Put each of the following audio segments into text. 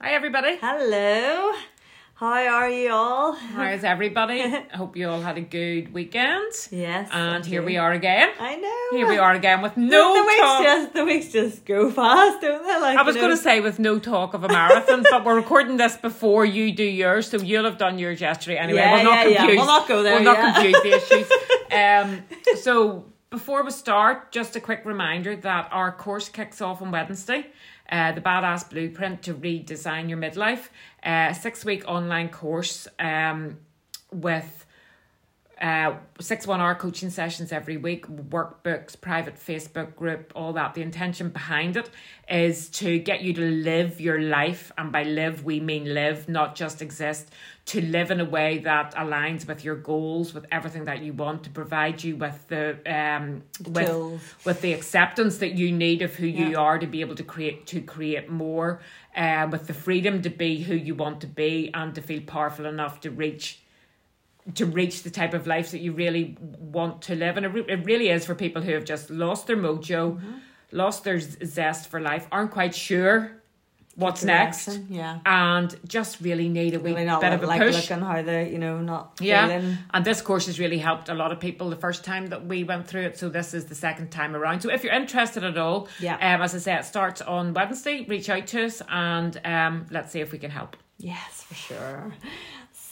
Hi, everybody. Hello. How are you all? How's everybody? I hope you all had a good weekend. Yes. And here we are again. I know. Here we are again with no the weeks talk. just the weeks just go fast, don't they? Like I was you going to say with no talk of a marathon, but we're recording this before you do yours, so you'll have done yours yesterday anyway. Yeah, we'll not yeah, yeah. We'll not go there, We'll not confuse the issues. Um, so before we start, just a quick reminder that our course kicks off on Wednesday. Uh, the Badass Blueprint to Redesign Your Midlife, uh, six week online course um, with uh, six one hour coaching sessions every week, workbooks, private Facebook group, all that. The intention behind it is to get you to live your life, and by live we mean live, not just exist. To live in a way that aligns with your goals, with everything that you want, to provide you with the um with tools. with the acceptance that you need of who you are to be able to create to create more, uh, with the freedom to be who you want to be and to feel powerful enough to reach to reach the type of life that you really want to live. And it, re- it really is for people who have just lost their mojo, Mm-hmm. lost their z- zest for life, aren't quite sure what's next, Yeah. and just really need a wee Really bit of a like push. looking how they're, you know, not Yeah, feeling. and this course has really helped a lot of people the first time that we went through it. So this is the second time around. So if you're interested at all, Yeah. um, as I say, it starts on Wednesday. Reach out to us and um, let's see if we can help. Yes, for sure.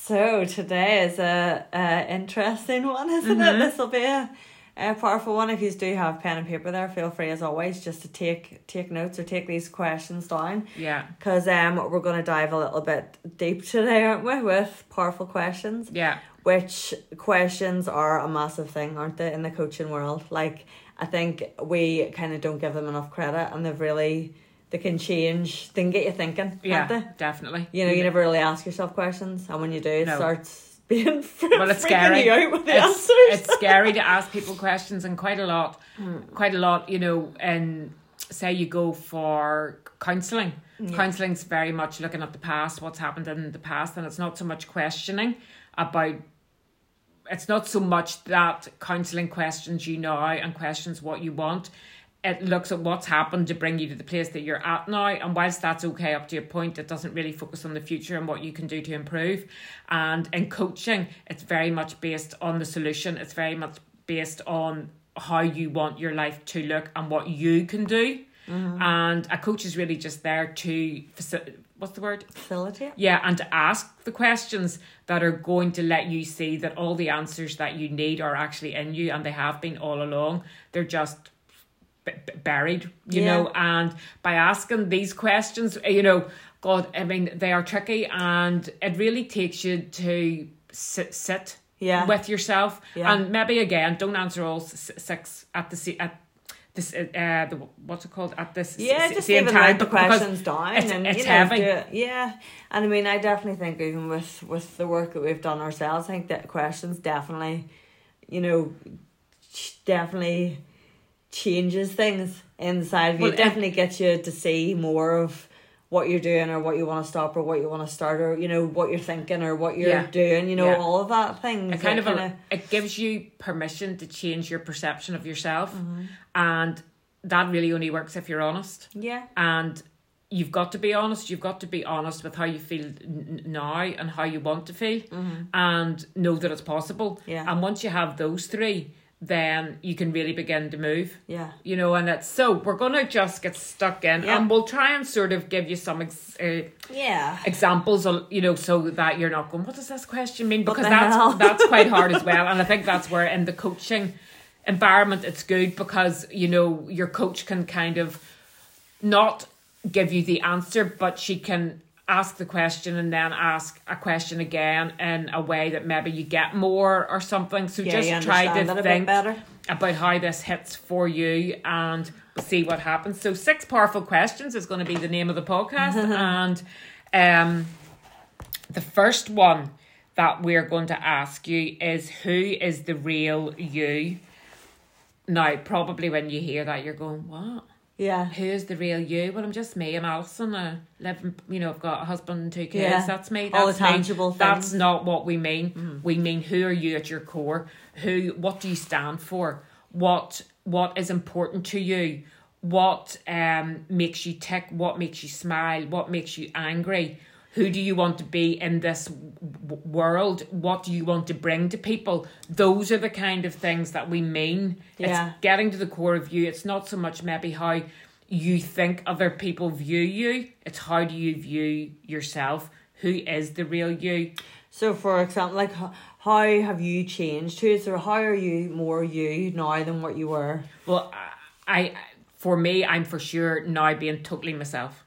So today is a, a interesting one, isn't Mm-hmm. it? This will be a, a powerful one. If you do have pen and paper there, feel free as always just to take take notes or take these questions down. Yeah, Because um, we're going to dive a little bit deep today, aren't we, with powerful questions? yeah, Which questions are a massive thing, aren't they, in the coaching world? Like, I think we kind of don't give them enough credit, and they've really, they can change, they can get you thinking, yeah, they? definitely. You know, you never really ask yourself questions, and when you do, it No. starts being fr- well, it's scary. you out with the it's, answers. it's scary to ask people questions, and quite a lot, Hmm. quite a lot. You know, and say you go for counselling. Counselling's very much looking at the past, what's happened in the past, and it's not so much questioning about. It's not so much that counselling questions you now and questions what you want. It looks at what's happened to bring you to the place that you're at now, and whilst that's okay up to a point, it doesn't really focus on the future and what you can do to improve. And in coaching, it's very much based on the solution. It's very much based on how you want your life to look and what you can do. Mm-hmm. And a coach is really just there to faci- what's the word? Facilitate. Yeah, and to ask the questions that are going to let you see that all the answers that you need are actually in you, and they have been all along. They're just b- buried, you Yeah. know. And by asking these questions, you know, God, I mean, they are tricky, and it really takes you to sit, sit Yeah. with yourself, Yeah. and maybe again, don't answer all six at the at. This uh, the what's it called at this Yeah, s- just same even time the questions down it's, and it's you know, heavy. it. Yeah, and I mean, I definitely think even with with the work that we've done ourselves, I think that questions definitely, you know, definitely changes things inside of you. Well, it definitely gets you to see more of what you're doing or what you want to stop or what you want to start or you know what you're thinking or what you're Yeah. doing. You know, Yeah. all of that things. it kind that of kinda- it gives you permission to change your perception of yourself Mm-hmm. and that really only works if you're honest yeah. and you've got to be honest you've got to be honest with how you feel n- now and how you want to feel and know that it's possible Mm-hmm. Yeah. and once you have those three then you can really begin to move Yeah. you know and it's so we're gonna just get stuck in Yeah. and we'll try and sort of give you some ex- uh, Yeah. examples of you know so that you're not going what does this question mean because hell? that's that's quite hard as well and i think that's where in the coaching environment it's good because you know your coach can kind of not give you the answer but she can ask the question and then ask a question again in a way that maybe you get more or something so Yeah, just try to it a bit think better. about how this hits for you and see what happens. So six powerful questions is going to be the name of the podcast. and um the first one that we're going to ask you is who is the real you? Now, probably when you hear that, you're going, What? Yeah. Who is the real you? Well, I'm just me. I'm Alison. I live, you know, I've got a husband and two kids. Yeah. That's me. All the That's me. tangible That's not what we mean. We mean who are you at your core? Who? What do you stand for? What What is important to you? what um makes you tick, what makes you smile, what makes you angry. Who do you want to be in this w- world? What do you want to bring to people? Those are the kind of things that we mean. Yeah. It's getting to the core of you. It's not so much maybe how you think other people view you. It's how do you view yourself? Who is the real you? So, for example, like how have you changed? Who so how are you more you now than what you were? Well, I, I for me, I'm for sure now being totally myself.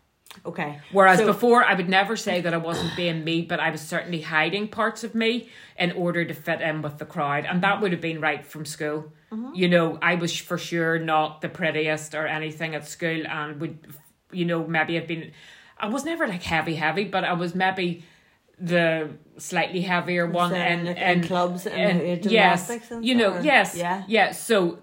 Okay. Whereas So- before, I would never say that I wasn't being me, but I was certainly hiding parts of me in order to fit in with the crowd. And that would have been right from school. Mm-hmm. You know, I was for sure not the prettiest or anything at school, and would, you know, maybe have been. I was never like heavy, heavy, but I was maybe the slightly heavier one and in- and clubs and, and yes, and you know, yes, yeah. yeah. So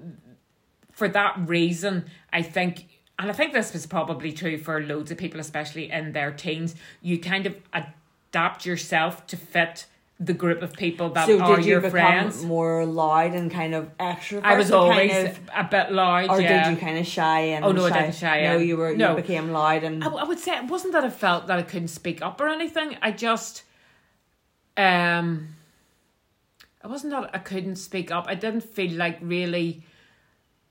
for that reason, I think, and I think this was probably true for loads of people, especially in their teens, you kind of adapt yourself to fit the group of people that So are did you your become friends. more loud and kind of extrovert? I was always kind of, a bit loud. or yeah. did you kind of shy and Oh, no, I shy? didn't shy No, you were. No. You became loud and I, I would say it wasn't that I felt that I couldn't speak up or anything. I just, um, it wasn't that I couldn't speak up. I didn't feel like really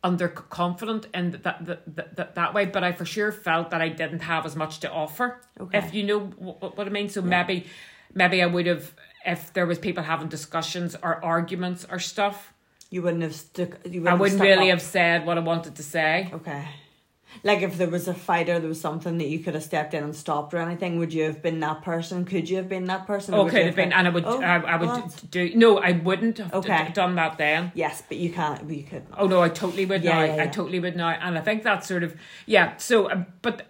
underconfident in that that, that that that way. But I for sure felt that I didn't have as much to offer. Okay. If you know what, what I mean. So maybe, maybe I would have if there was people having discussions or arguments or stuff. you wouldn't have stuck. You wouldn't I wouldn't really up. have said what I wanted to say. Okay. Like if there was a fight or there was something that you could have stepped in and stopped or anything, would you have been that person? Could you have been that person? Oh, could have been, and I would, Oh, I, I would what? do. No, I wouldn't have d- Okay. done that then. Yes, but you can't. But you could. Oh no, I totally would Yeah, now. yeah, I totally would now, and I think that's sort of yeah. So, um, but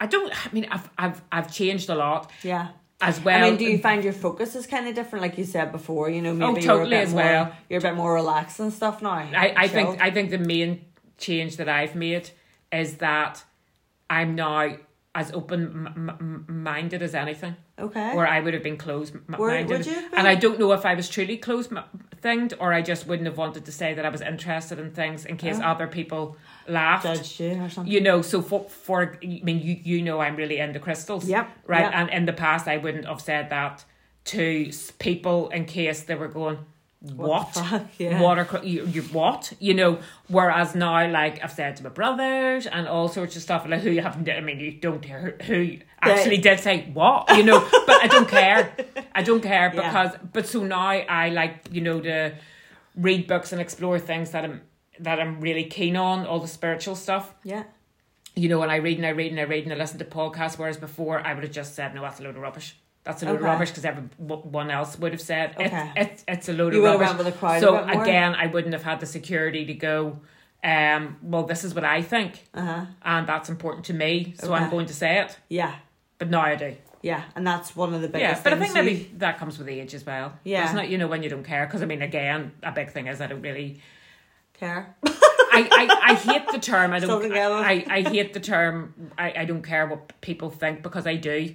I don't. I mean, I've I've I've changed a lot Yeah. as well. I mean, do you find your focus is kind of different, like you said before? You know, maybe Oh, you're a bit as more, well. You're a bit more relaxed and stuff now. I, I think. I think the main change that I've made is that I'm now as open m- m- minded as anything. okay. Where I would have been closed m- Where minded, would you have and I don't know if I was truly closed thinged or I just wouldn't have wanted to say that I was interested in things in case Oh. other people laughed. judged you or something. you know so for for i mean you you know i'm really into crystals Yep, right yep. and in the past i wouldn't have said that to people in case they were going what? Yeah. what are you, you what you know whereas now like i've said to my brothers and all sorts of stuff like who you haven't i mean you don't hear who actually did say what you know but i don't care i don't care Yeah. because but so now i like you know to read books and explore things that i'm that i'm really keen on all the spiritual stuff Yeah. you know, when I read and I read and I read and I listen to podcasts, whereas before I would have just said, no, that's a load of rubbish. That's a load Okay. of rubbish because everyone else would have said it, Okay. it's it's a load You of rubbish. with the crowd a so again, I wouldn't have had the security to go. Um, well, this is what I think, Uh huh. and that's important to me, so I'm going to say it. Yeah. But now I do. Yeah. And that's one of the biggest. Yeah, but I think maybe you- that comes with age as well. Yeah. it's not you know when you don't care because I mean again a big thing is I don't really care. I, I, I hate the term. I don't. Else. I, I hate the term. I, I don't care what people think because I do.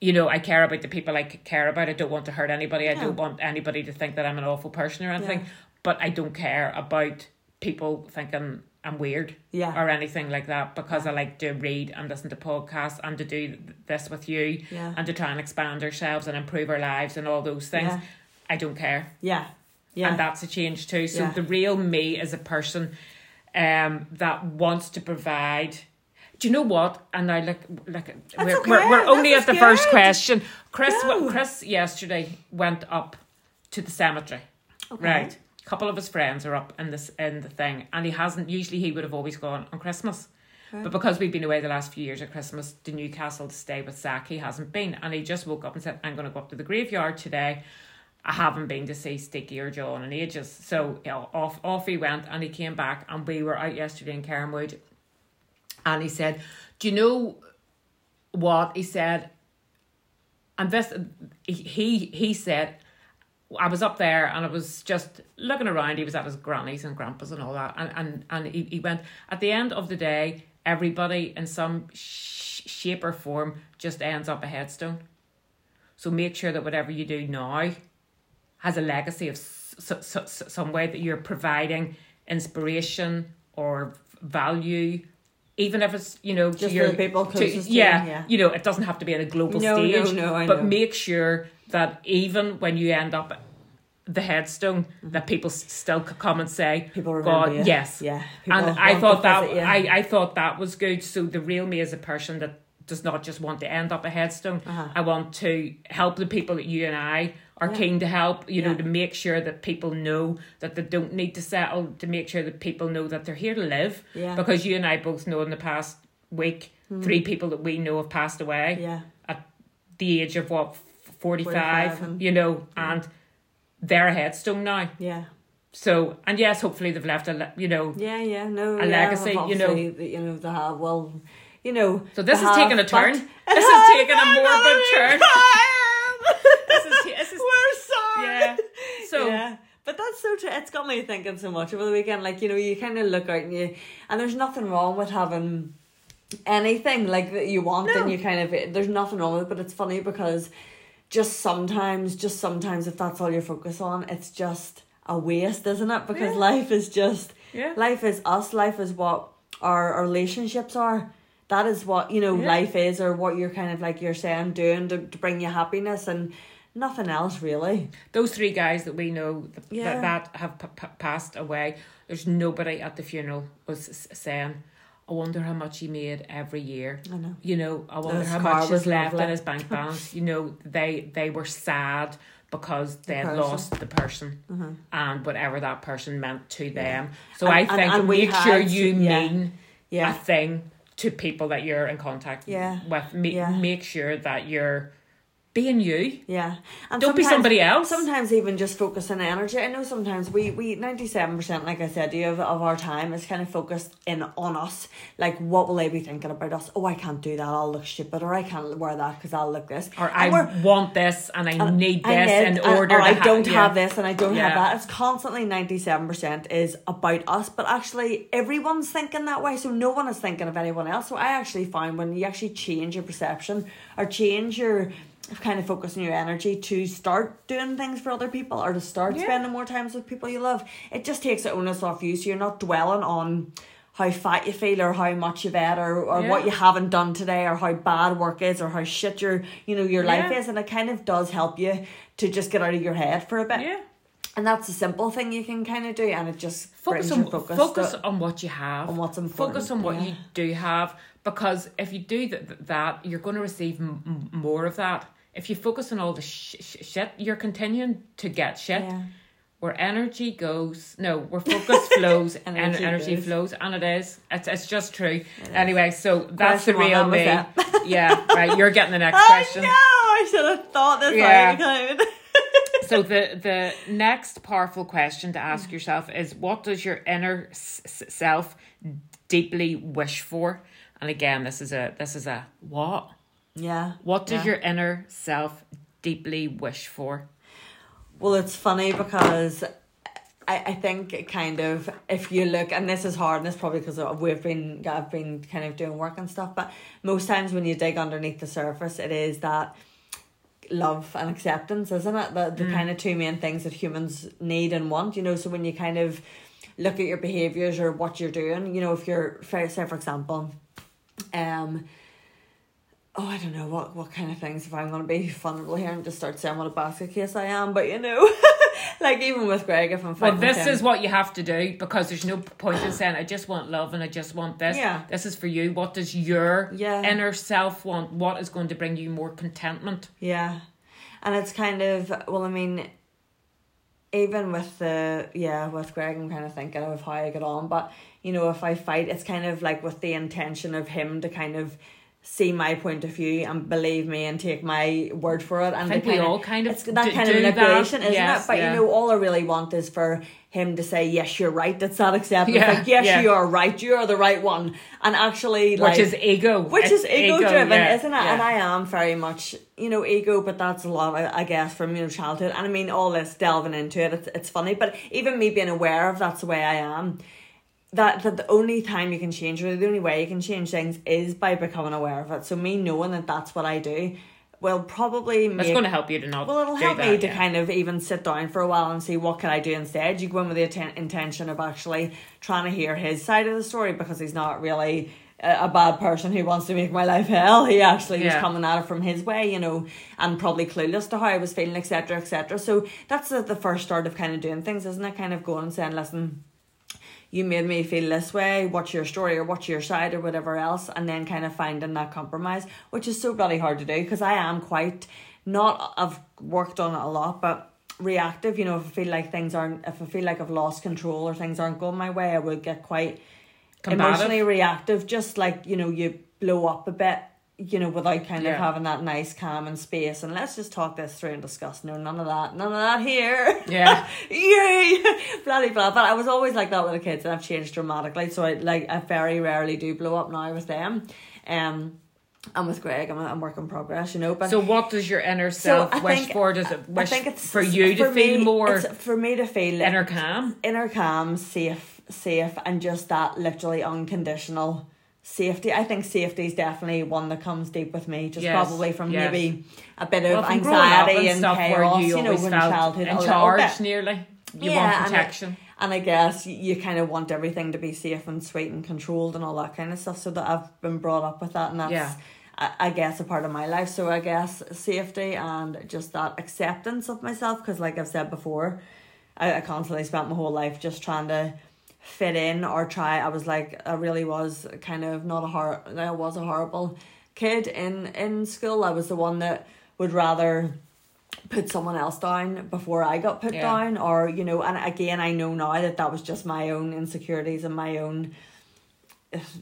You know, I care about the people I care about. I don't want to hurt anybody. I don't want anybody to think that I'm an awful person or anything. Yeah. But I don't care about people thinking I'm weird Yeah. or anything like that because I like to read and listen to podcasts and to do this with you Yeah. and to try and expand ourselves and improve our lives and all those things. Yeah. I don't care Yeah. Yeah. and that's a change too. So Yeah. the real me is a person um that wants to provide. Do you know what? And I look look at we're, okay, we're, we're only at the is first question. Chris Go. Chris yesterday went up to the cemetery. Okay. Right. A couple of his friends are up in this in the thing and he hasn't usually he would have always gone on Christmas. But because we've been away the last few years at Christmas to Newcastle to stay with Zach, he hasn't been. And he just woke up and said, I'm going to go up to the graveyard today. I haven't been to see Sticky or John in ages. So you know, off, off he went and he came back. And we were out yesterday in Cairnwood. And he said, Do you know what? He said, and this, he, he said, I was up there and I was just looking around. He was at his granny's and grandpa's and all that. And, and, and he, he went, at the end of the day, everybody in some sh- shape or form just ends up a headstone. So make sure that whatever you do now has a legacy of some way that you're providing inspiration or value, even if it's you know to Just your the people to- to you, yeah, yeah. you know it doesn't have to be at a global No, no, stage, no, I but know. make sure that even when you end up the headstone, that people still come and say, Mm-hmm. People remember God, you. yes, Yeah. and I thought that visit you. I, I thought that was good. So the real me is a person that does not just want to end up a headstone. Uh-huh. I want to help the people that you and I are Yeah. keen to help. You know, to make sure that people know that they don't need to settle. To make sure that people know that they're here to live. Yeah. Because you and I both know in the past week, three people that we know have passed away Yeah. at the age of what forty 45 and- You know, and they're a headstone now. Yeah. So and yes, hopefully they've left a le- you know. Yeah, yeah, no, A yeah, legacy, you know. you know, they have, well, you know. So this is taking a turn. This is taking a morbid turn. This is this is We're sorry. yeah. So yeah. But that's so true. It's got me thinking so much over the weekend. Like, you know, you kind of look out and you, and there's nothing wrong with having anything like that you want No. and you kind of, there's nothing wrong with it. But it's funny because just sometimes, just sometimes if that's all you focus on, it's just a waste, isn't it? Because Yeah. life is just, yeah. life is us. Life is what our, our relationships are. That is what, you know, Yeah. life is or what you're kind of like you're saying, doing to, to bring you happiness and nothing else really. Those three guys that we know th- Yeah. that, that have p- p- passed away. There's nobody at the funeral was saying, "I wonder how much he made every year." I know. You know, I wonder His how much was is left lovely. in his bank balance. you know, they they were sad because they. Mm-hmm. lost the person and whatever that person meant to them. So And- I think and we make sure you yeah. mean a Yeah. thing to people that you're in contact Yeah. with. Ma- Yeah. Make sure that you're being you. Yeah. And Don't be somebody else. Sometimes even just focus on energy. I know sometimes we we ninety seven percent, like I said, to you, of, of our time is kind of focused in on us. Like what will they be thinking about us? Oh, I can't do that. I'll look stupid, or I can't wear that because I'll look this. Or And I want this and I need this I need- in and- order or to I don't yeah. have this and I don't Yeah. have that. It's constantly ninety seven percent is about us, but actually everyone's thinking that way. So no one is thinking of anyone else. So I actually find when you actually change your perception or change your kind of focus on your energy to start doing things for other people or to start Yeah. spending more times with people you love, it just takes the onus off you. So you're not dwelling on how fat you feel or how much you've ate or, or what you haven't done today or how bad work is or how shit your you know your life is and it kind of does help you to just get out of your head for a bit. Yeah. And that's a simple thing you can kind of do and it just Focus on focus, focus on what you have. on what's important, Focus on what yeah. you do have because if you do th- th- that, you're going to receive m- more of that. If you focus on all the sh- sh- shit, you're continuing to get shit. Yeah. Where energy goes, no, where focus flows, and Energy energy flows, and it is. It's, it's just true. Anyway, so that's the real me. yeah, right. You're getting the next I question. know, I should have thought this Yeah. So the the next powerful question to ask mm. yourself is what does your inner s- self deeply wish for? And again, this is a this is a what? Yeah. What does yeah. your inner self deeply wish for? Well, it's funny because I, I think it kind of if you look and this is hard and it's probably because we've been I've been kind of doing work and stuff but most times when you dig underneath the surface it is that love and acceptance isn't it the, the kind of two main things that humans need and want you know so when you kind of look at your behaviors or what you're doing you know if you're say for example um oh, I don't know what what kind of things if I'm gonna be vulnerable here and just start saying what a basket case I am, but you know, like even with Greg, if I'm Well, this him, is what you have to do because there's no point in saying I just want love and I just want this. Yeah. This is for you. What does your Yeah. inner self want? What is going to bring you more contentment? yeah, and it's kind of well, I mean, even with the yeah with Greg, I'm kind of thinking of how I get on, but you know, if I fight, it's kind of like with the intention of him to kind of see my point of view and believe me and take my word for it. And I think we all kind of it's that kind of manipulation, isn't Yes, it? But yeah. you know, all I really want is for him to say, "Yes, you're right." That's not acceptable." Yeah, like, yes, yeah. you are right. You are the right one. And actually, Which like, is ego. which It's is ego driven, isn't it? And I am very much, you know, ego, but that's a lot, I I guess, from you know childhood. And I mean, all this delving into it, it's it's funny. But even me being aware of that's the way I am. That that the only time you can change, or the only way you can change things, is by becoming aware of it. So me knowing that that's what I do. will probably make going to help you to not. well, it'll help that, me to yeah. kind of even sit down for a while and see what can I do instead. You go in with the atten- intention of actually trying to hear his side of the story because he's not really a, a bad person who wants to make my life hell. He actually was coming at it from his way, you know, and probably clueless to how I was feeling, etc., etc. So that's the, the first start of kind of doing things, isn't it? Kind of going and saying, listen, you made me feel this way, what's your story or what's your side or whatever else, and then kind of finding that compromise, which is so bloody hard to do because I am quite not, I've worked on it a lot, but reactive, you know, if I feel like things aren't, if I feel like I've lost control or things aren't going my way, I would get quite Combative. emotionally reactive, just like, you know, you blow up a bit. You know, without kind of having that nice calm and space, and let's just talk this through and discuss. No, none of that, none of that here. Yeah. Yay! blah blah. But I was always like that with the kids, and I've changed dramatically. So I like I very rarely do blow up now with them. Um, and with Greg, I'm a, I'm work in progress, you know. But So, what does your inner self I wish think- for? Does it wish I think it's for you to for feel me, more it's for me to feel inner calm? inner calm, safe, safe, and just that literally unconditional safety. I think safety is definitely one that comes deep with me, just Yes, probably from yes. maybe a bit of Well, up anxiety and and, chaos. you, You, know, when childhood, in charge, nearly. You Yeah, want and I- protection. And I guess you, you kind of want everything to be safe and sweet and controlled and all that kind of stuff. So that I've been brought up with that, and that's Yeah. I, I guess a part of my life. So I guess safety and just that acceptance of myself, because like I've said before, I, I constantly spent my whole life just trying to fit in or try. I was like I really was kind of not a hor. I was a horrible kid in in school. I was the one that would rather put someone else down before I got put Yeah. down or you know and again I know now that that was just my own insecurities and my own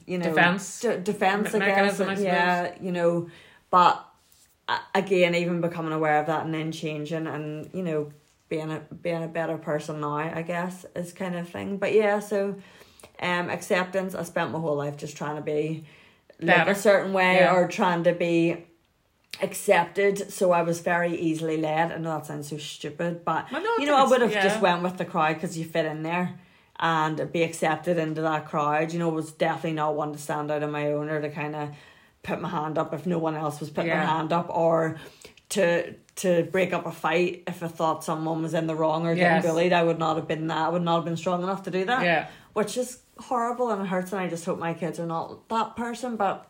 you know Defense. de- defense Me- I guess mechanism, I yeah you know but uh, again even becoming aware of that and then changing and you know being a being a better person now I guess is kind of thing. But yeah so um acceptance I spent my whole life just trying to be like a certain way Yeah. or trying to be accepted. So I was very easily led. I know that sounds so stupid but Well, no, you know I would have yeah. just went with the crowd because you fit in there and be accepted into that crowd. You know was definitely not one to stand out on my own or to kind of put my hand up if no one else was putting their hand up or to to break up a fight if I thought someone was in the wrong or Yes. getting bullied I would not have been that I would not have been strong enough to do that Yeah. which is horrible and it hurts and I just hope my kids are not that person but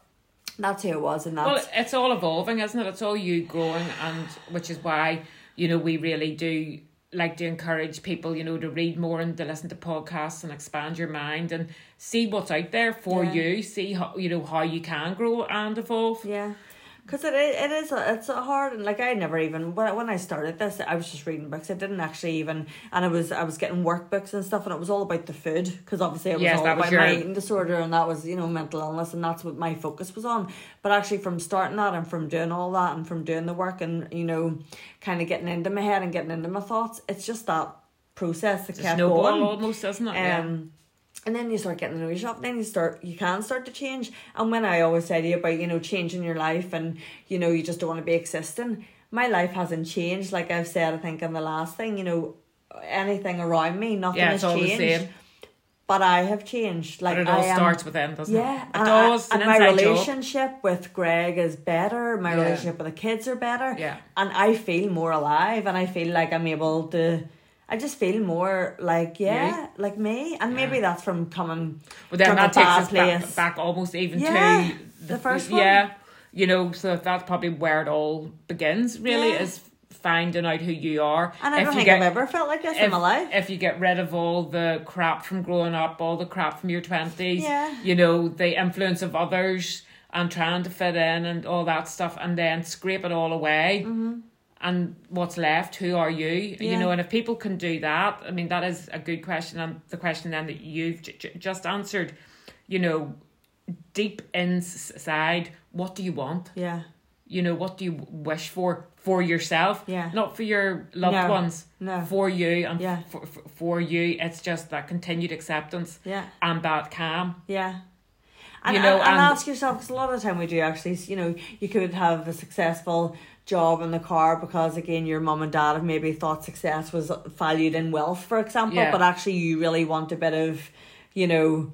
that's who it was and that's Well, it's all evolving, isn't it? It's all you growing, and which is why you know we really do like to encourage people, you know, to read more and to listen to podcasts and expand your mind and see what's out there for Yeah. you. See how you know how you can grow and evolve. Yeah, because it it is it's a hard and like I never even when when I started this I was just reading books I didn't actually even and I was I was getting workbooks and stuff and it was all about the food because obviously it was Yes, all that was about your- my eating disorder and that was you know mental illness and that's what my focus was on but actually from starting that and from doing all that and from doing the work and you know kind of getting into my head and getting into my thoughts it's just that process that It's kept snowball going almost, isn't it? Yeah. Um, and then you start getting to know yourself. Then you start, you can start to change. And when I always say to you about, you know, changing your life and, you know, you just don't want to be existing, my life hasn't changed. Like I've said, I think in the last thing, you know, anything around me, nothing Yeah, has changed. same. But I have changed. Like but it all am, starts within, doesn't yeah, it? It and, does. and my job. relationship with Greg is better. My Yeah. relationship with the kids are better. Yeah. And I feel more alive and I feel like I'm able to I just feel more like yeah, like me. And maybe that's from coming But then from that a takes bad us back, place. back almost even Yeah, to the first one. Yeah, you know, so that's probably where it all begins. Really, Yeah. is finding out who you are. And I If don't you think get- I've ever felt like this in if, my life. if you get rid of all the crap from growing up, all the crap from your twenties, Yeah. you know, the influence of others and trying to fit in and all that stuff, and then scrape it all away. Mm-hmm. And what's left? Who are you? You know, and if people can do that, I mean, that is a good question. And the question then that you've j- j- just answered, you know, deep inside, what do you want? Yeah. You know, what do you wish for for yourself? Yeah. Not for your loved No. ones. No. For you and Yeah. for, for, for you, it's just that continued acceptance Yeah. and that calm. Yeah. And, You know, and, and and- ask yourself, because a lot of the time we do actually, you know, you could have a successful job in the car because, again, your mum and dad have maybe thought success was valued in wealth, for example, Yeah. but actually you really want a bit of, you know,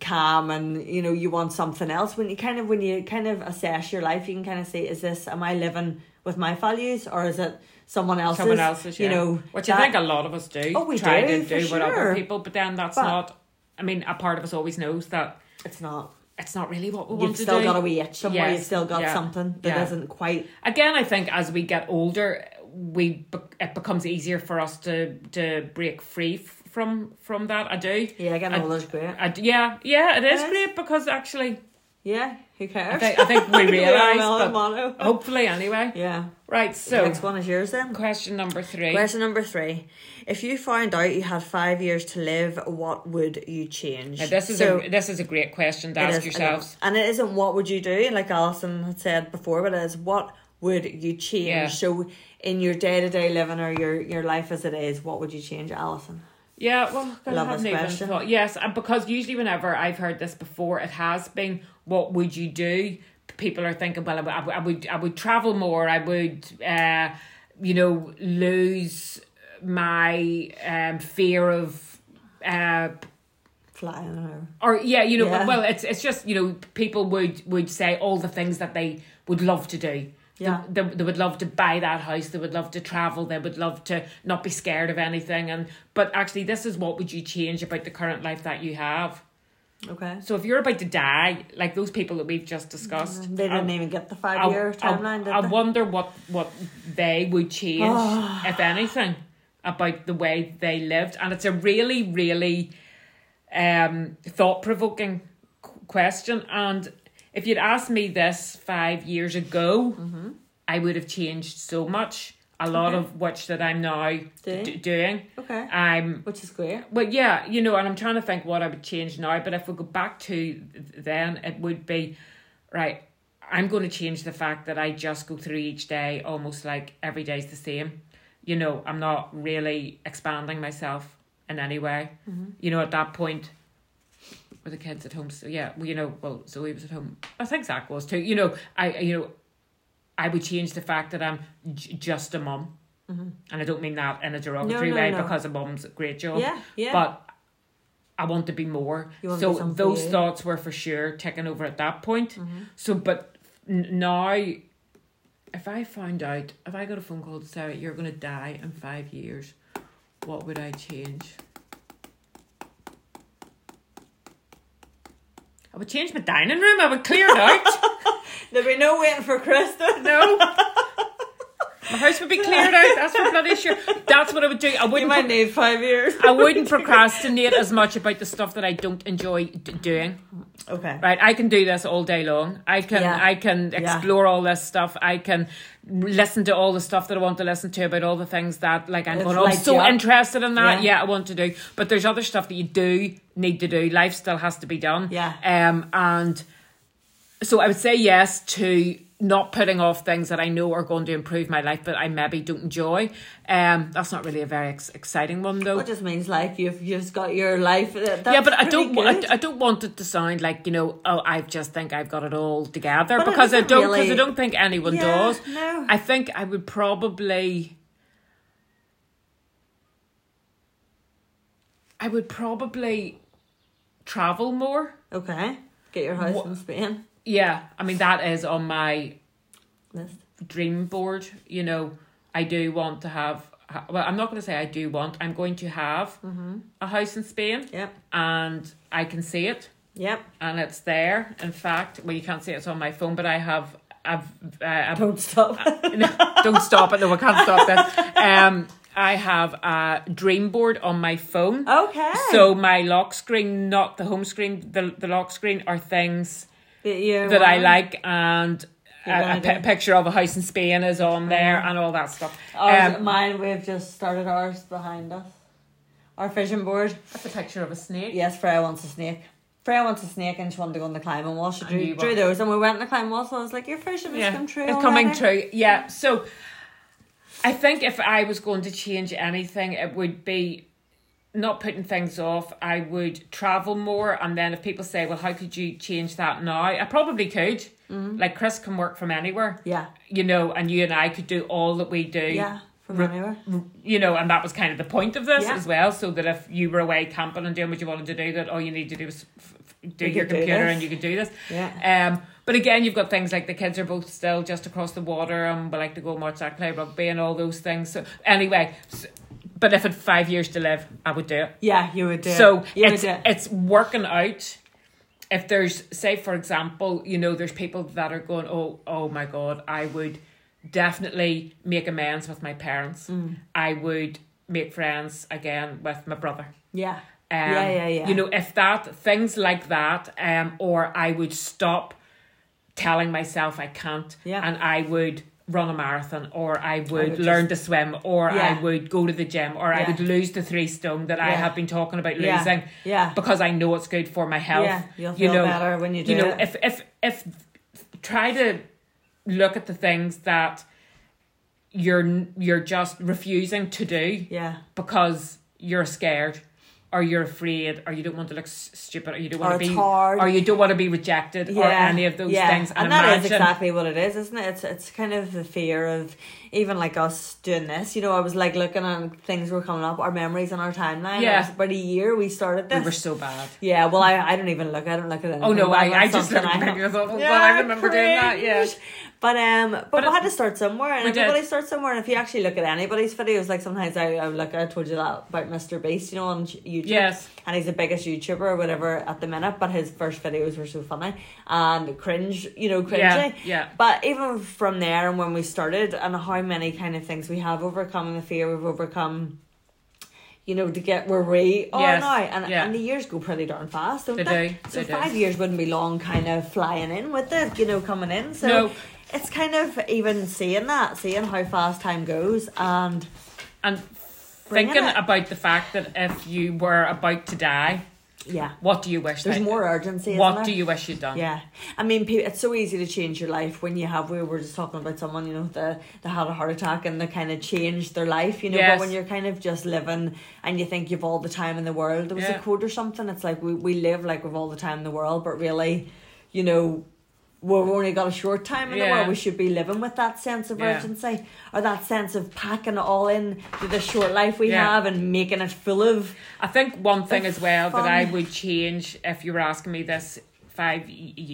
calm and you know you want something else when you kind of when you kind of assess your life you can kind of say is this am i living with my values or is it someone else's Someone else's, yeah. you know which that- I think a lot of us do. Oh, we try do, to do with other people, but then that's But- not. I mean, a part of us always knows that it's not it's not really what we want you've to still got a wee itch somewhere Yes, you've still got yeah, something that yeah. not quite Again, I think as we get older, we it becomes easier for us to to break free f- from from that. I do. yeah getting I- older is great I yeah, yeah, it is It is. great because actually, yeah who cares I think, I think we realise, well, hopefully anyway. yeah Right, so next one is yours then question number three. Question number three. If you found out you had five years to live, what would you change? Now, this is So, a this is a great question to ask is- yourselves. And it isn't what would you do, like Alison had said before, but it is what would you change? Yeah. So in your day to day living or your, your life as it is, what would you change, Alison? Yeah, well, I Love haven't this even question. thought. Yes, and because usually whenever I've heard this before, it has been, "What would you do?" People are thinking, "Well, I would, I would, I would, I would travel more. I would, uh, you know, lose my um, fear of." Uh, Flying or or yeah, you know, Yeah. well, it's it's just you know, people would would say all the things that they would love to do. Yeah. They, they, they would love to buy that house. They would love to travel. They would love to not be scared of anything. And but actually, this is what would you change about the current life that you have. okay. So if you're about to die, like those people that we've just discussed, They didn't I- even get the I, five year I, timeline, did I they? wonder what what they would change, if anything, about the way they lived. And it's a really, really um, thought provoking question. And if you'd asked me this five years ago, Mm-hmm. I would have changed so much. A lot Okay. of which that I'm now Doing? d- doing. okay. I'm Which is great. well, yeah, you know, and I'm trying to think what I would change now. But if we go back to then, it would be right. I'm going to change the fact that I just go through each day almost like every day's the same. You know, I'm not really expanding myself in any way. You know, at that point, with the kids at home, so yeah, well, you know, well, Zoe was at home. I think Zach was too. You know, I, you know, I would change the fact that I'm j- just a mum. And I don't mean that in a derogatory Mm-hmm. no, way no. because a mum's a great job. Yeah, yeah. But I want to be more. You want to be so those you. thoughts were for sure taken over at that point. Mm-hmm. So, but n- now, if I found out, if I got a phone call to say you're going to die in five years, what would I change? I would change my dining room. I would clear it out. There'd be no waiting for Krista. no. My house would be cleared out. That's for bloody sure. That's what I would do. I wouldn't. might pro- need five years. I wouldn't procrastinate as much about the stuff that I don't enjoy d- doing. Okay. Right, I can do this all day long. I can Yeah. I can Yeah. explore all this stuff. I can listen to all the stuff that I want to listen to about all the things that like I'm going. I'm so up. interested in that. Yeah. Yeah. I want to do. But there's other stuff that you do need to do. Life still has to be done. Yeah. Um, and so I would say yes to not putting off things that I know are going to improve my life, but I maybe don't enjoy. Um, that's not really a very ex- exciting one though. It just means like you've you've got your life. That, yeah, but I don't. good. I, I don't want it to sound like you know. Oh, I just think I've got it all together But because I don't. Because really- I don't think anyone Yeah, does. no. I think I would probably. I would probably travel more. Okay. Get your house Wha- in Spain. Yeah, I mean that is on my List. dream board. You know, I do want to have. Well, I'm not going to say I do want. I'm going to have a house in Spain, Yep. and I can see it. Yep. and it's there. In fact, well, you can't see it's on my phone, but I have. I've. Uh, I've Don't stop. no, don't stop it. No, I can't stop this. Um, I have a dream board on my phone. okay. So my lock screen, not the home screen, the the lock screen are things that, you that I like, and You're a, a gonna pi- do. picture of a house in Spain is on there, and all that stuff. Ours, Um, mine, we've just started ours behind us. Our vision board. that's a picture of a snake. Yes, Freya wants a snake. Freya wants a snake and she wanted to go on the climbing wall. She And drew, you drew those and we went on the climbing wall. So I was like, your vision has come true. It's coming true. Yeah. So I think if I was going to change anything, it would be not putting things off. I would travel more. And then if people say, well, how could you change that now? I probably could. Mm-hmm. Like Chris can work from anywhere, Yeah. you know, and you and I could do all that we do. Yeah. From Re- anywhere. You know, and that was kind of the point of this Yeah. as well. So that if you were away camping and doing what you wanted to do, that all you need to do is, f- f- do You your could do computer and you could do this. Yeah. Um, but again, you've got things like the kids are both still just across the water and we like to go and watch that play rugby and all those things. So anyway, s but if it five years to live, I would do it. Yeah, you would do it. So it's it. it's working out. If there's say for example, you know, there's people that are going, oh, oh my god, I would definitely make amends with my parents. Mm. I would make friends again with my brother. Yeah. Um, Yeah, yeah, yeah. You know, if that things like that, um, or I would stop telling myself I can't, Yeah. and I would run a marathon, or I would, would learn to swim, or Yeah. I would go to the gym, or I would lose the three stone that I have been talking about losing, Yeah. because I know it's good for my health. Yeah, you'll you feel know, better when you do You know, it. if if if try to look at the things that you're you're just refusing to do Yeah. because you're scared or you're afraid? Or you don't want to look stupid? Or you don't want Or to be hard. or you don't want to be rejected or any of those yeah. things. And, and, that imagine is exactly what it is isn't it? It's it's kind of the fear of even like us doing this. You know i was like looking at things were coming up our memories on our timeline. Yeah. it about a year we started this we were so bad. Yeah well I, I don't even look I don't look at anything oh no I, I just something looked at I the have- pictures of it. Yeah, I remember doing that yeah. But um, but, But we had to start somewhere, and We did. everybody starts somewhere. And if you actually look at anybody's videos, like sometimes I, I look, I told you that about Mr. Beast, you know, on YouTube. Yes. And he's the biggest YouTuber or whatever at the minute, but his first videos were so funny and cringe, you know, cringy. Yeah, yeah. But even from there and when we started, and how many kind of things we have overcome, and the fear we've overcome. You know, to get where we are Yes, now, and yeah. and the years go pretty darn fast, don't They they? do, So they do. five years wouldn't be long, kind of flying in with it, you know, coming in. So No. It's kind of even seeing that, seeing how fast time goes, and and thinking it. about the fact that if you were about to die yeah, what do you wish there's more urgency. what do you wish you'd done Yeah, I mean, it's so easy to change your life when you have. We were just talking about someone, you know, that that had a heart attack and they kind of changed their life, you know. Yes. But when you're kind of just living and you think you've all the time in the world, there was Yeah. a quote or something. It's like we we live like we've all the time in the world, but really, you know. We've only got a short time in the world. We should be living with that sense of Yeah. urgency or that sense of packing it all in to the short life we Yeah. have and making it full of I think one thing as well that I would change if you were asking me this five y- y-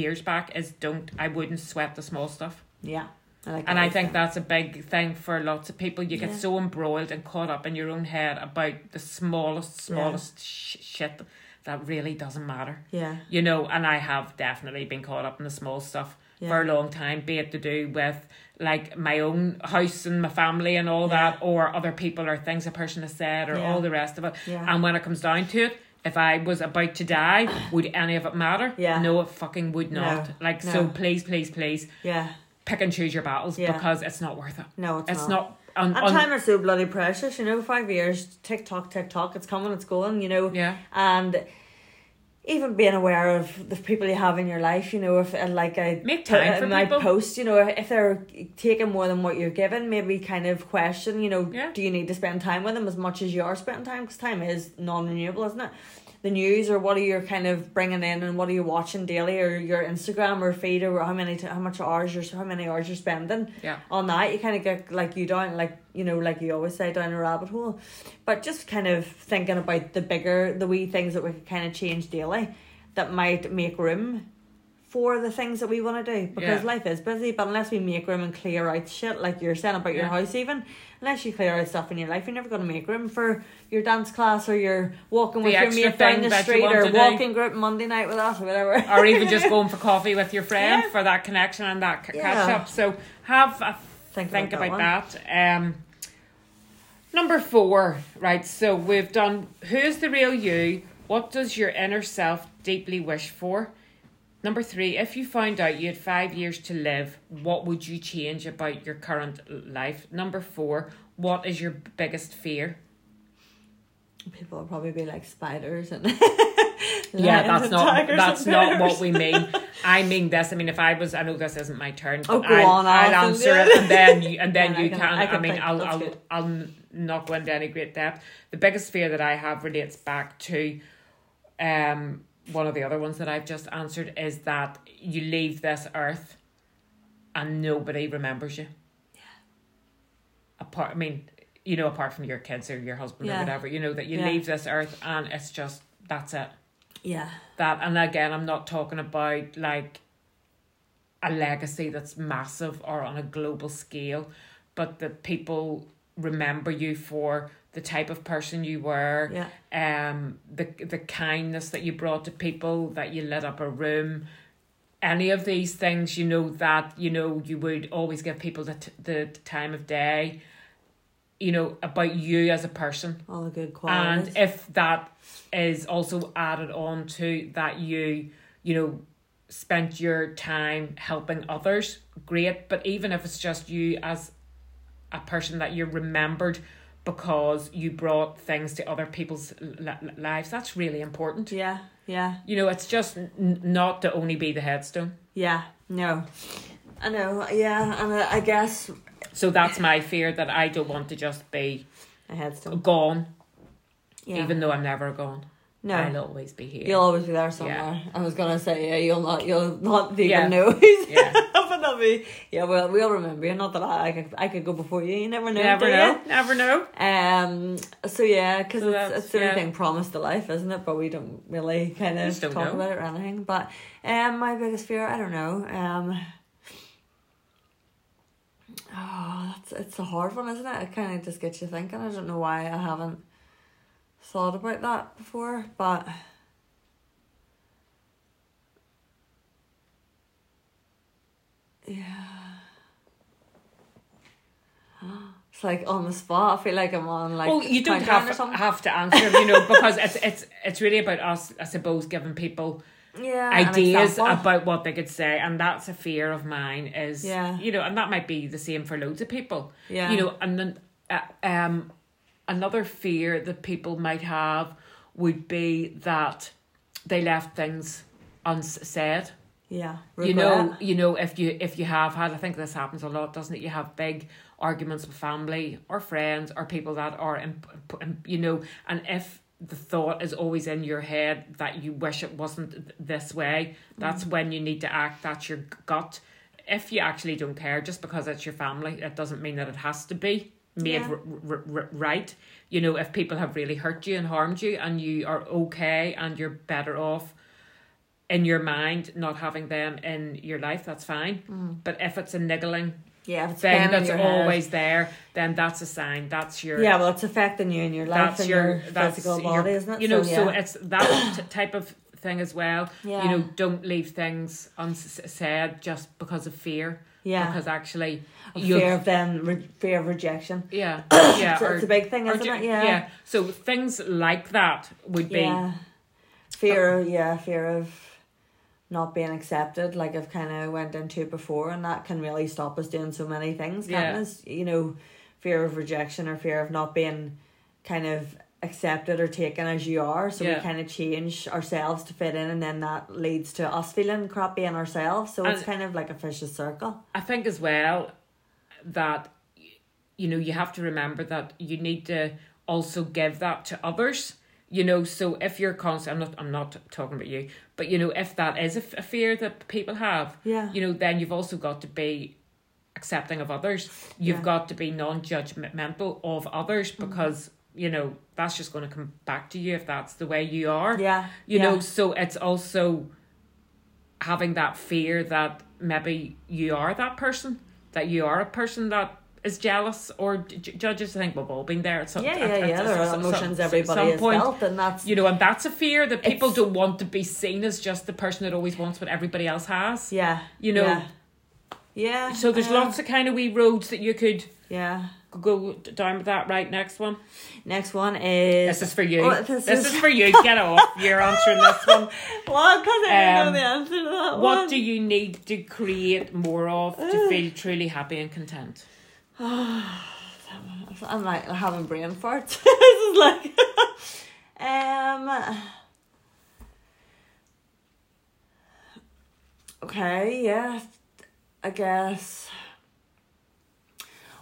years back is don't I wouldn't sweat the small stuff. yeah. I like And I think that's a big thing for lots of people. You get Yeah. so embroiled and caught up in your own head about the smallest, smallest sh- shit that really doesn't matter. yeah. You know, and I have definitely been caught up in the small stuff for a long time, be it to do with like my own house and my family and all Yeah. that, or other people or things a person has said or Yeah. all the rest of it. Yeah. And when it comes down to it, if I was about to die, would any of it matter? Yeah. No, it fucking would No. not. Like, so please, please, please Yeah. pick and choose your battles Yeah. because it's not worth it. No, it's, It's not. not. Un- And un- time is so bloody precious, you know. Five years, tick tock, tick tock. It's coming, it's going, you know. Yeah. And even being aware of the people you have in your life, you know, if and like I Make time for my people. post, you know, if they're taking more than what you're given, maybe kind of question, you know, Yeah. do you need to spend time with them as much as you are spending time? Because time is non-renewable, isn't it? The news or what are you kind of bringing in and what are you watching daily or your Instagram or feed or how many t- how much hours you're how many hours you're spending Yeah. on that you kind of get like you down like you know like you always say down a rabbit hole but just kind of thinking about the bigger the wee things that we could kind of change daily that might make room for the things that we want to do because Yeah. life is busy but unless we make room and clear out shit like you're saying about your house even unless you clear out stuff in your life you're never going to make room for your dance class or your walking The with your mate down the street or to do. walking group Monday night with us or whatever or even just going for coffee with your friend Yeah. for that connection and that c- Yeah. catch up. So have a Think think, about about, that that. Um, number four, right? So we've done who's the real you? What does your inner self deeply wish for? Number three, if you found out you had five years to live, what would you change about your current life? Number four, what is your biggest fear? people will probably be like spiders and Yeah, that's not that's not bears. what we mean. I mean this. I mean if I was, I know this isn't my turn. Oh, but go I'll, on, I'll Alison, answer it, and then you, and then Yeah, I you can- can. I I, mean, think, I'll I'll good. I'll not go into any great depth. The biggest fear that I have relates back to, um, one of the other ones that I've just answered is that you leave this earth, and nobody remembers you. Yeah. Apart, I mean, you know, apart from your kids or your husband Yeah. or whatever, you know that you Yeah. leave this earth and it's just that's it. Yeah. that and again i'm not talking about like a legacy that's massive or on a global scale but that people remember you for the type of person you were Yeah. um the the kindness that you brought to people that you lit up a room. Any of these things you know that you know you would always give people the, t- the time of day you know about you as a person. All the good qualities, and if that is also added on to that you you know spent your time helping others great. But even if it's just you as a person that you're remembered because you brought things to other people's li- li- lives that's really important yeah. Yeah. you know it's just n- not to only be the headstone Yeah. No. I know. Yeah. And I I guess so that's my fear that i don't want to just be a headstone. gone Yeah. even though i'm never gone no. i'll always be here You'll always be there somewhere. I was gonna say, yeah, you'll not, you'll not even Yeah. know. Yeah. but not me. Yeah, well, we'll remember you. Not that I, I could, I could go before you. You never know. never know you? never know Um. So yeah, because So it's, it's the yeah. thing promised to life, isn't it? But we don't really kind of talk know. about it or anything. But um, my biggest fear, I don't know. Um. Oh, that's it's a hard one, isn't it? It kind of just gets you thinking. I don't know why I haven't thought about that before, but. Yeah. It's like on the spot. I feel like I'm on like. well, you don't have have to answer, you know, because it's it's it's really about us, I suppose, giving people yeah, ideas about what they could say, and that's a fear of mine. Is Yeah. you know, and that might be the same for loads of people. Yeah. you know, and then uh, um, another fear that people might have would be that they left things unsaid. Yeah, you know you know if you if you have had i think this happens a lot doesn't it? You have big arguments with family or friends or people that are you know and if the thought is always in your head that you wish it wasn't th- this way that's mm-hmm. when you need to act. That's your gut. If you actually don't care just because it's your family it doesn't mean that it has to be made Yeah. r- r- r- right you know if people have really hurt you and harmed you and you are okay and you're better off in your mind not having them in your life that's fine mm. but if it's a niggling Yeah, thing that's your head. always there then that's a sign that's your Yeah, well, it's affecting you in your life that's and your, your, that's physical your- body, isn't it? you know so, yeah. it's that t- type of thing as well Yeah. you know don't leave things unsaid just because of fear Yeah. because actually fear of them, re- fear of rejection. yeah yeah So or- it's a big thing, isn't it? Yeah. yeah so things like that would be Yeah. Fear, oh. yeah, fear of not being accepted, like I've kind of went into before, and that can really stop us doing so many things. Can't Yeah. us? You know, fear of rejection or fear of not being kind of accepted or taken as you are. So Yeah. we kind of change ourselves to fit in, and then that leads to us feeling crappy in ourselves. So it's kind of like a vicious circle. I think as well that you know you have to remember that you need to also give that to others. You know, so if you're constant, I'm not, I'm not talking about you, but you know, if that is a, f- a fear that people have, Yeah. you know, then you've also got to be accepting of others. You've Yeah. got to be non-judgmental of others Mm-hmm. You know that's just going to come back to you if that's the way you are Yeah. you yeah. know so it's also having that fear that maybe you are that person that you are a person that is jealous or j- judges think we've all been there at some Yeah, yeah, at- yeah. at There are some- emotions some- everybody some has point, felt, and that's you know and that's a fear that people don't want to be seen as just the person that always wants what everybody else has yeah. you know Yeah. Yeah. so there's yeah. lots of kind of wee roads that you could Yeah. Go down with that right next one Next one is. this is for you Oh, this, this is... is- for you get off you're answering this one What? Because I don't Um, know the answer to that What one. do you need to create more of to feel truly happy and content? I'm like having brain farts. this is like. um. Okay. Yeah. I guess.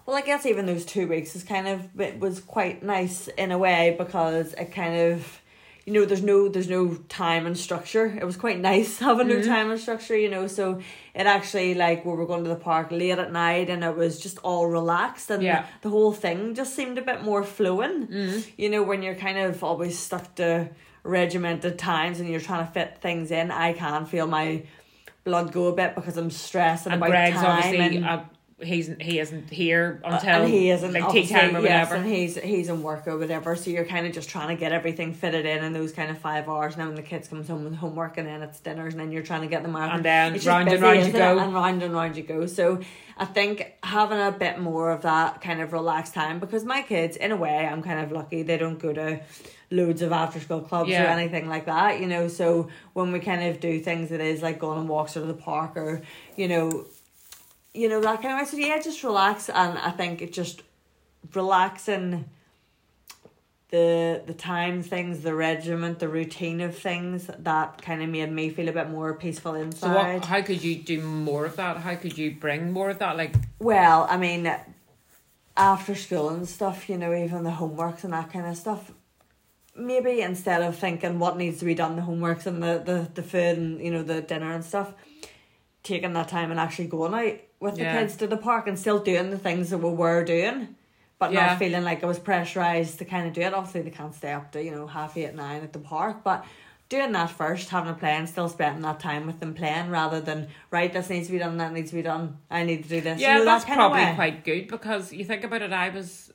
Well, I guess even those two weeks is kind of it was quite nice in a way because it kind of, you know, there's no there's no time and structure. It was quite nice having no time and structure, you know. So it actually like we were going to the park late at night and it was just all relaxed and Yeah. the whole thing just seemed a bit more flowing. You know, when you're kind of always stuck to regimented times and you're trying to fit things in, I can feel my blood go a bit because I'm stressing And about Greg's time obviously and, uh, he's he isn't here uh, until and he isn't like tea time or yes, whatever. and he's he's in work or whatever. So you're kind of just trying to get everything fitted in in those kind of five hours. And then when the kids comes home with homework, and then it's dinners, and then you're trying to get them out. And then It's round and busy, round you isn't it? go. and round and round you go. So I think having a bit more of that kind of relaxed time because my kids, in a way, I'm kind of lucky. They don't go to loads of after school clubs or anything like that, you know. So when we kind of do things, it is like going on walks or to the park or you know you know that kind of way. So yeah, just relax, and I think it just relaxing the the time things, the regiment, the routine of things that kind of made me feel a bit more peaceful So inside. what? How could you do more of that? How could you bring more of that? Like Well, I mean, after school and stuff, you know, even the homeworks and that kind of stuff. Maybe instead of thinking what needs to be done, the homeworks and the, the, the food and, you know, the dinner and stuff, taking that time and actually going out with the Yeah. kids to the park and still doing the things that we were doing, but Yeah. not feeling like I was pressurised to kind of do it. Obviously, they can't stay up to, you know, half eight, nine at the park, but doing that first, having a plan, still spending that time with them playing rather than, right, this needs to be done, that needs to be done, I need to do this. yeah, you know, that's that probably quite good because you think about it. I was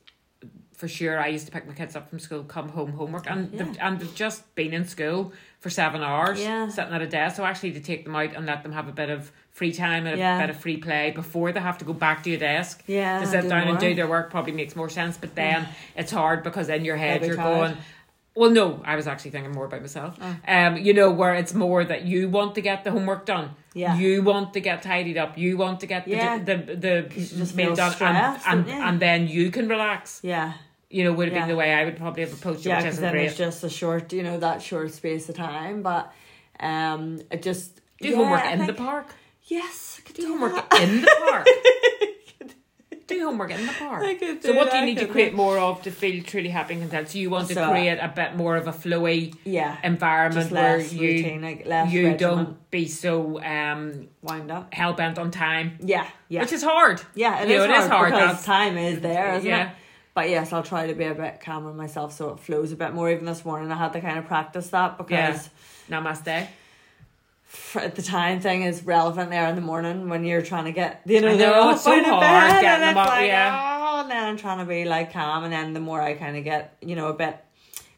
for sure. I used to pick my kids up from school, come home, homework, and they've, and they've just been in school for seven hours, Yeah. sitting at a desk. So actually, to take them out and let them have a bit of free time and a Yeah. bit of free play before they have to go back to your desk. Yeah, to sit do down and do their work probably makes more sense. But then it's hard because in your head you're tired. going. Well, no, I was actually thinking more about myself. Oh. Um, you know, where it's more that you want to get the homework done. Yeah. You want to get tidied up. You want to get the Yeah. the the, just meal done, and stressed, and, and then you can relax. Yeah. You know, would have Yeah. been the way I would probably have approached it, Yeah, because then it's just a short, you know, that short space of time. But um, it just do yeah, homework I in the park. Yes, I could Do do homework that. in the park. do homework in the park. Could So do what do you need to create more of to feel truly happy and content? So you want to create a bit more of a flowy Yeah, environment where you routine, like you regiment. don't be so um wind up. hell bent on time, Yeah, yeah, which is hard. yeah. It you is know, it is hard, because that's- time is there, isn't Yeah. it? But yes, I'll try to be a bit calmer myself so it flows a bit more. Even this morning, I had to kind of practice that because Namaste. At the time thing is relevant there in the morning when you're trying to get you know, I they're all so hard bed getting and them up, like, yeah. oh, and then I'm trying to be like calm and then the more I kind of get you know a bit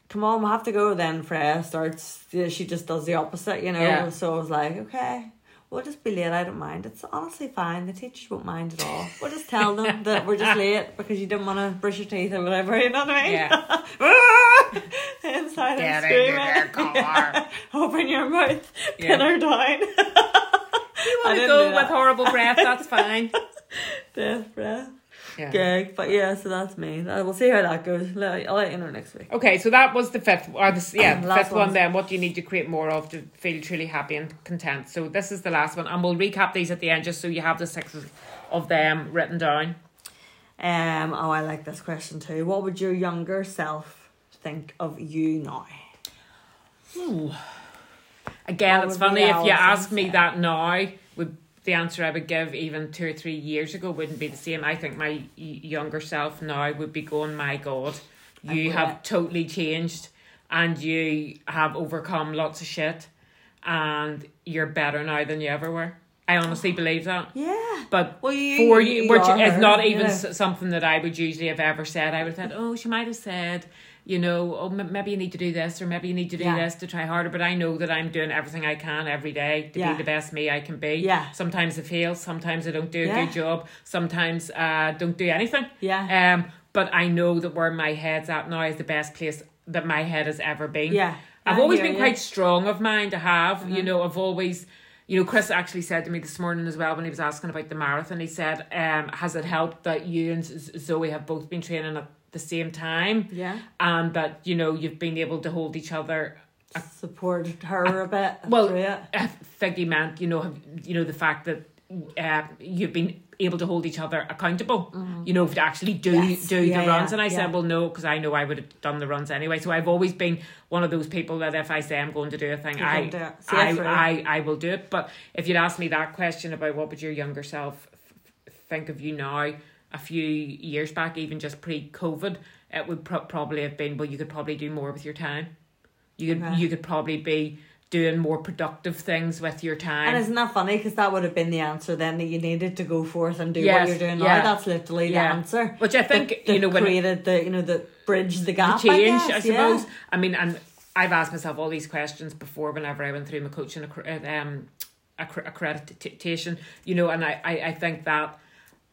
come on we have to go then Freya starts yeah, she just does the opposite you know Yeah. so I was like okay we'll just be late I don't mind it's honestly fine the teachers won't mind at all we'll just tell them that we're just late because you didn't want to brush your teeth or whatever you know what I mean Yeah. inside Get I'm into screaming their car. open your mouth Yeah. pin her down You want to go do with horrible breath? That's fine. death breath Yeah. gig. But yeah, so that's me. Uh, We'll see how that goes. I'll let you know next week. Okay, so that was the fifth, or the yeah, the fifth one. Then, what do you need to create more of to feel truly happy and content? So this is the last one, and we'll recap these at the end, just so you have the six of them written down. Um. Oh, I like this question too. What would your younger self think of you now? Again, What it's funny if you ask me say? that now, would the answer I would give even two or three years ago wouldn't be the same. I think my younger self now would be going, "My God, you have totally changed, and you have overcome lots of shit, and you're better now than you ever were." I honestly believe that. Yeah. But Well, you- for you you, which is not you even know. something that I would usually have ever said. I would have said, "Oh, she might have said, you know, oh, m- maybe you need to do this, or maybe you need to do Yeah. this to try harder." But I know that I'm doing everything I can every day to Yeah. be the best me I can be. Yeah. Sometimes I fail. Sometimes I don't do a Yeah. good job. Sometimes uh, don't do anything. Yeah. Um, but I know that where my head's at now is the best place that my head has ever been. Yeah. I've I always been quite strong of mind to have. You know, I've always, you know, Chris actually said to me this morning as well when he was asking about the marathon. He said, um, "Has it helped that you and Zoe have both been training at the same time, Yeah. and that you know you've been able to hold each other?" Supported her a bit. Well, it. I think he meant, you know, have, you know the fact that uh, you've been able to hold each other accountable. You know, to actually do Mm-hmm. Yes. do Yeah, the runs. yeah, and I yeah. said, well, no, because I know I would have done the runs anyway. So I've always been one of those people that if I say I'm going to do a thing, You're I, do I. I, I will do it. But if you'd asked me that question about what would your younger self f- think of you now, a few years back, even just pre COVID, it would pro- probably have been, well, you could probably do more with your time. You could Okay. you could probably be doing more productive things with your time. And isn't that funny? Because that would have been the answer then that you needed to go forth and do Yes, what you're doing yeah. now. That's literally Yeah. the answer. Which I think, that, you know, it- created the you know the bridge the gap. change, I, I, guess, yeah. suppose. I mean, and I've asked myself all these questions before whenever I went through my coaching um, accreditation, you know, and I, I, I think that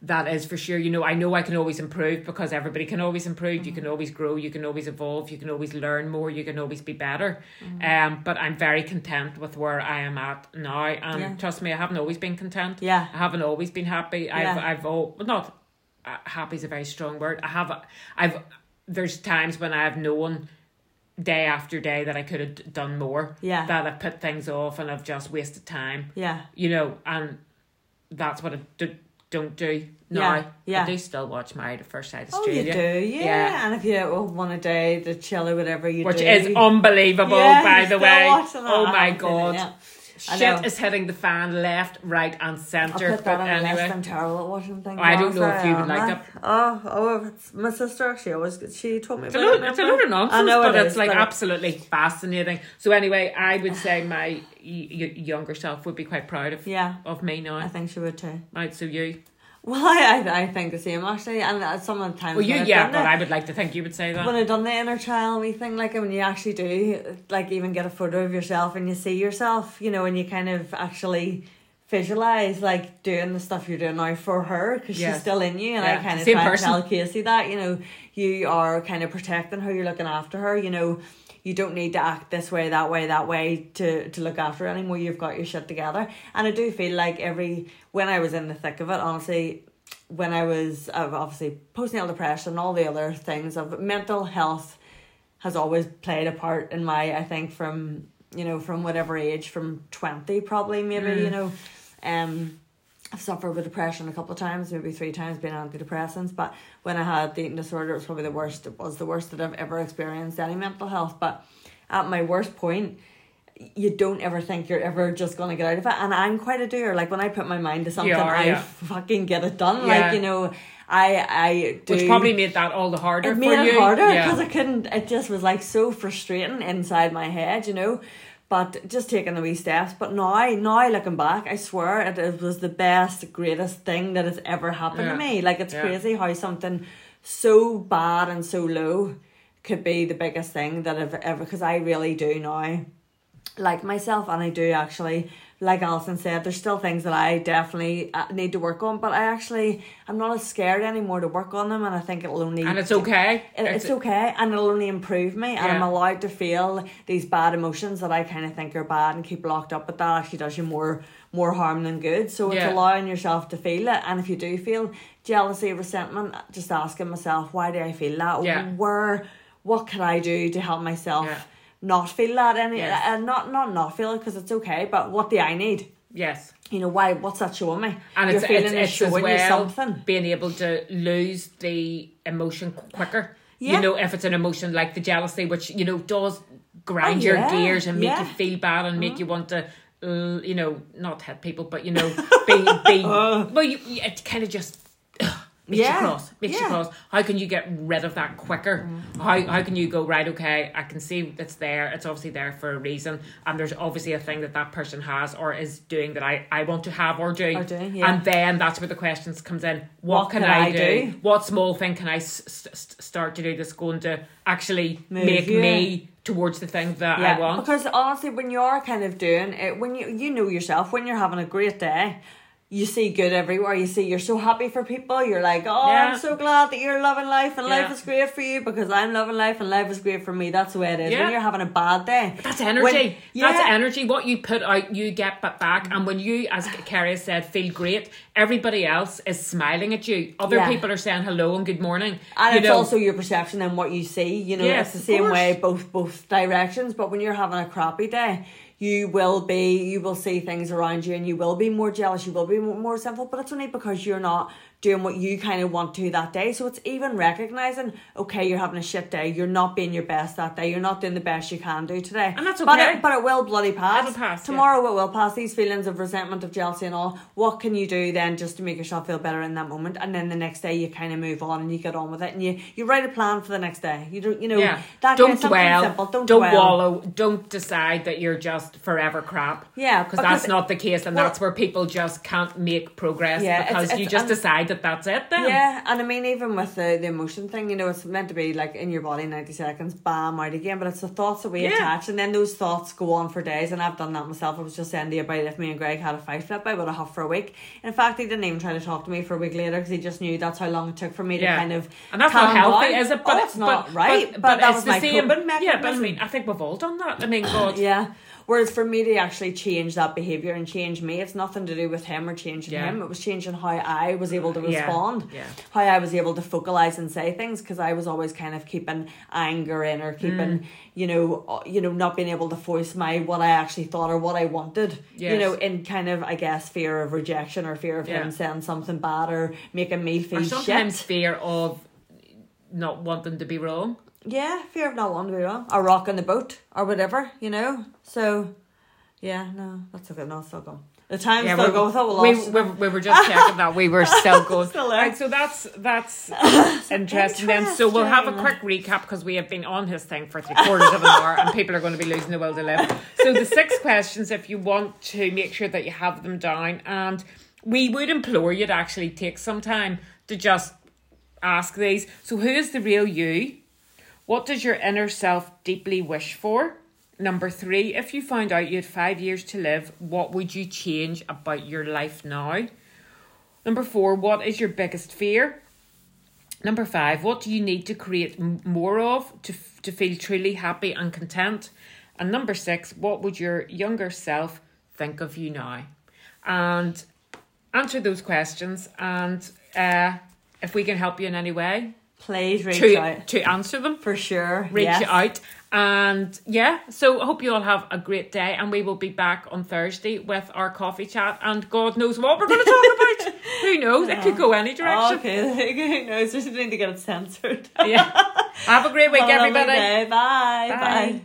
that is for sure. You know, I know I can always improve because everybody can always improve. You can always grow. You can always evolve. You can always learn more. You can always be better. Um, but I'm very content with where I am at now. And Yeah. trust me, I haven't always been content. Yeah. I haven't always been happy. Yeah. I've I've all well, not uh, happy is a very strong word. I have I've there's times when I have known day after day that I could have done more. Yeah. That I've put things off and I've just wasted time. Yeah. You know, and that's what I do, don't do now. Yeah, yeah. I do still watch Married at First Sight Oh, Australia. you do, yeah. And if you oh, want a day to chill or whatever you Which do, is unbelievable, Yeah, by the way. Oh my it god. Shit is hitting the fan left, right, and I'll centre. put that But on anyway. I'm terrible at watching things. I don't know if you would like like. it. Oh, oh, it's my sister. She always she told me It's a, about load, it. it's a load of nonsense, I know but it it's is, like but- absolutely fascinating. So anyway, I would say my y- y- younger self would be quite proud of Yeah, of me now. I think she would too. Right, so you. Well, I I, I think the same actually, and uh, some of the times. Well, you I've yeah, but it- I would like to think you would say that. when I've done the inner child me thing, like when you actually do, like even get a photo of yourself and you see yourself, you know, and you kind of actually visualize like doing the stuff you're doing now for her because Yes. she's still in you. And Yeah. I kind of Same try person. and tell Casey that, you know, you are kind of protecting her, you're looking after her, you know. You don't need to act this way, that way, that way to, to look after anymore. You've got your shit together. And I do feel like every, when I was in the thick of it, honestly, when I was obviously postnatal depression, all the other things of mental health has always played a part in my I think from you know from whatever age from twenty probably maybe you know, um. I've suffered with depression a couple of times, maybe three times, being antidepressants. But when I had the eating disorder, it was probably the worst. It was the worst that I've ever experienced any mental health. But at my worst point, you don't ever think you're ever just gonna get out of it. And I'm quite a doer. Like when I put my mind to something, are, I yeah. fucking get it done. Yeah. Like you know, I I do. Which probably made that all the harder it made it you. harder Yeah. because I couldn't. It just was like so frustrating inside my head, you know. But just taking the wee steps. But now, now looking back, I swear it, it was the best, greatest thing that has ever happened Yeah. to me. Like it's Yeah. crazy how something so bad and so low could be the biggest thing that I've ever. Because I really do now like myself and I do actually like Alison said there's still things that I definitely uh, need to work on but I actually I'm not as scared anymore to work on them and I think it'll only and it's okay. it, it's okay and it'll only improve me and I'm allowed to feel these bad emotions that I kind of think are bad and keep locked up but that actually does you more more harm than good so it's Yeah. allowing yourself to feel it and if you do feel jealousy resentment just asking myself why do I feel that Yeah. where what can I do to help myself Yeah. Not feel that any Yes. and not not not feel it because it's okay but what do I need Yes. you know why what's that showing me And You're it's, feeling it's, it it's as showing you something being able to lose the emotion quicker. Yeah. You know, if it's an emotion like the jealousy, which, you know, does grind Oh, your gears and make yeah. you feel bad and make you want to, uh, you know, not hit people, but, you know, be, be well, you, it kind of just makes Yeah, you cross, makes you yeah. cross. How can you get rid of that quicker? Mm. How, how can you go, right, okay, I can see it's there, it's obviously there for a reason, and there's obviously a thing that that person has or is doing that I, I want to have or do. Or do, yeah. And then that's where the questions comes in. What, What can, can I, I do? do? What small thing can I s- s- start to do that's going to actually Move make you. me towards the thing that I want? Because honestly, when you're kind of doing it, when you you know yourself, when you're having a great day, you see good everywhere. You see you're so happy for people. You're like, oh, Yeah. I'm so glad that you're loving life and Yeah. life is great for you because I'm loving life and life is great for me. That's the way it is. Yeah. When you're having a bad day, That's energy. When- That's energy. What you put out, you get back. And when you, as Kerry said, feel great, everybody else is smiling at you. Other Yeah. people are saying hello and good morning. And it's know, also your perception and what you see. You know, Yes, it's the same way both both directions. But when you're having a crappy day, you will be you will see things around you and you will be more jealous you will be more, resentful but it's only because you're not doing what you kind of want to that day. So it's even recognizing, okay, you're having a shit day, you're not being your best that day, you're not doing the best you can do today. And that's But okay. it, but it will bloody pass. It'll pass, Tomorrow it will pass. These feelings of resentment, of jealousy, and all. What can you do then just to make yourself feel better in that moment? And then the next day you kind of move on and you get on with it, and you you write a plan for the next day. You don't, you know, Yeah. that don't dwell. simple. Don't, Don't, dwell. wallow. Don't decide that you're just forever crap. Yeah, because that's not the case, and well- that's where people just can't make progress Yeah, it's- because you just decide that that's it. Then Yeah, and I mean, even with the, the emotion thing, you know, it's meant to be like in your body, 90 seconds, bam, out again. But it's the thoughts that we Yeah. attach, and then those thoughts go on for days. And I've done that myself. I was just saying to you about if me and Greg had a fight flip, I would have huffed for a week. In fact, he didn't even try to talk to me for a week later because he just knew that's how long it took for me Yeah. to kind of. And that's not healthy, down. is it? oh, it's not right. But, that it's was the my same. Yeah, but I mean, I think we've all done that. I mean, God. Yeah. Whereas for me to actually change that behaviour and change me, it's nothing to do with him or changing Yeah. him. It was changing how I was able to respond, Yeah. how I was able to focalize and say things because I was always kind of keeping anger in or keeping, Mm. you know, uh, you know, not being able to voice my what I actually thought or what I wanted. You know, in kind of I guess fear of rejection or fear of Yeah. him saying something bad or making me feel Or sometimes shit. fear of not wanting to be wrong. Yeah, fear of not wanting to be wrong or rocking the boat or whatever. You know, so. Yeah, no, that's okay. No, it's still gone. The time's still we- going. Thought we we, we, we were just checking that we were still going. Still. Right, so that's that's interesting. Then, so we'll have a quick recap because we have been on his thing for three quarters of an hour, and people are going to be losing the will to live. So the six questions, if you want to make sure that you have them down, and we would implore you to actually take some time to just ask these. So, who is the real you? What does your inner self deeply wish for? Number three, if you found out you had five years to live, what would you change about your life now? Number four, what is your biggest fear? Number five, what do you need to create more of to, to feel truly happy and content? And number six, what would your younger self think of you now? And answer those questions. And uh, if we can help you in any way, Please reach to, out to answer them for sure. reach yes. out. And yeah, so I hope you all have a great day. And we will be back on Thursday with our coffee chat. And God knows what we're going to talk about. Who knows? It could go any Oh, direction. okay, who knows? Just need to get it censored. Yeah. Have a great week, Have everybody. Bye. Bye. Bye.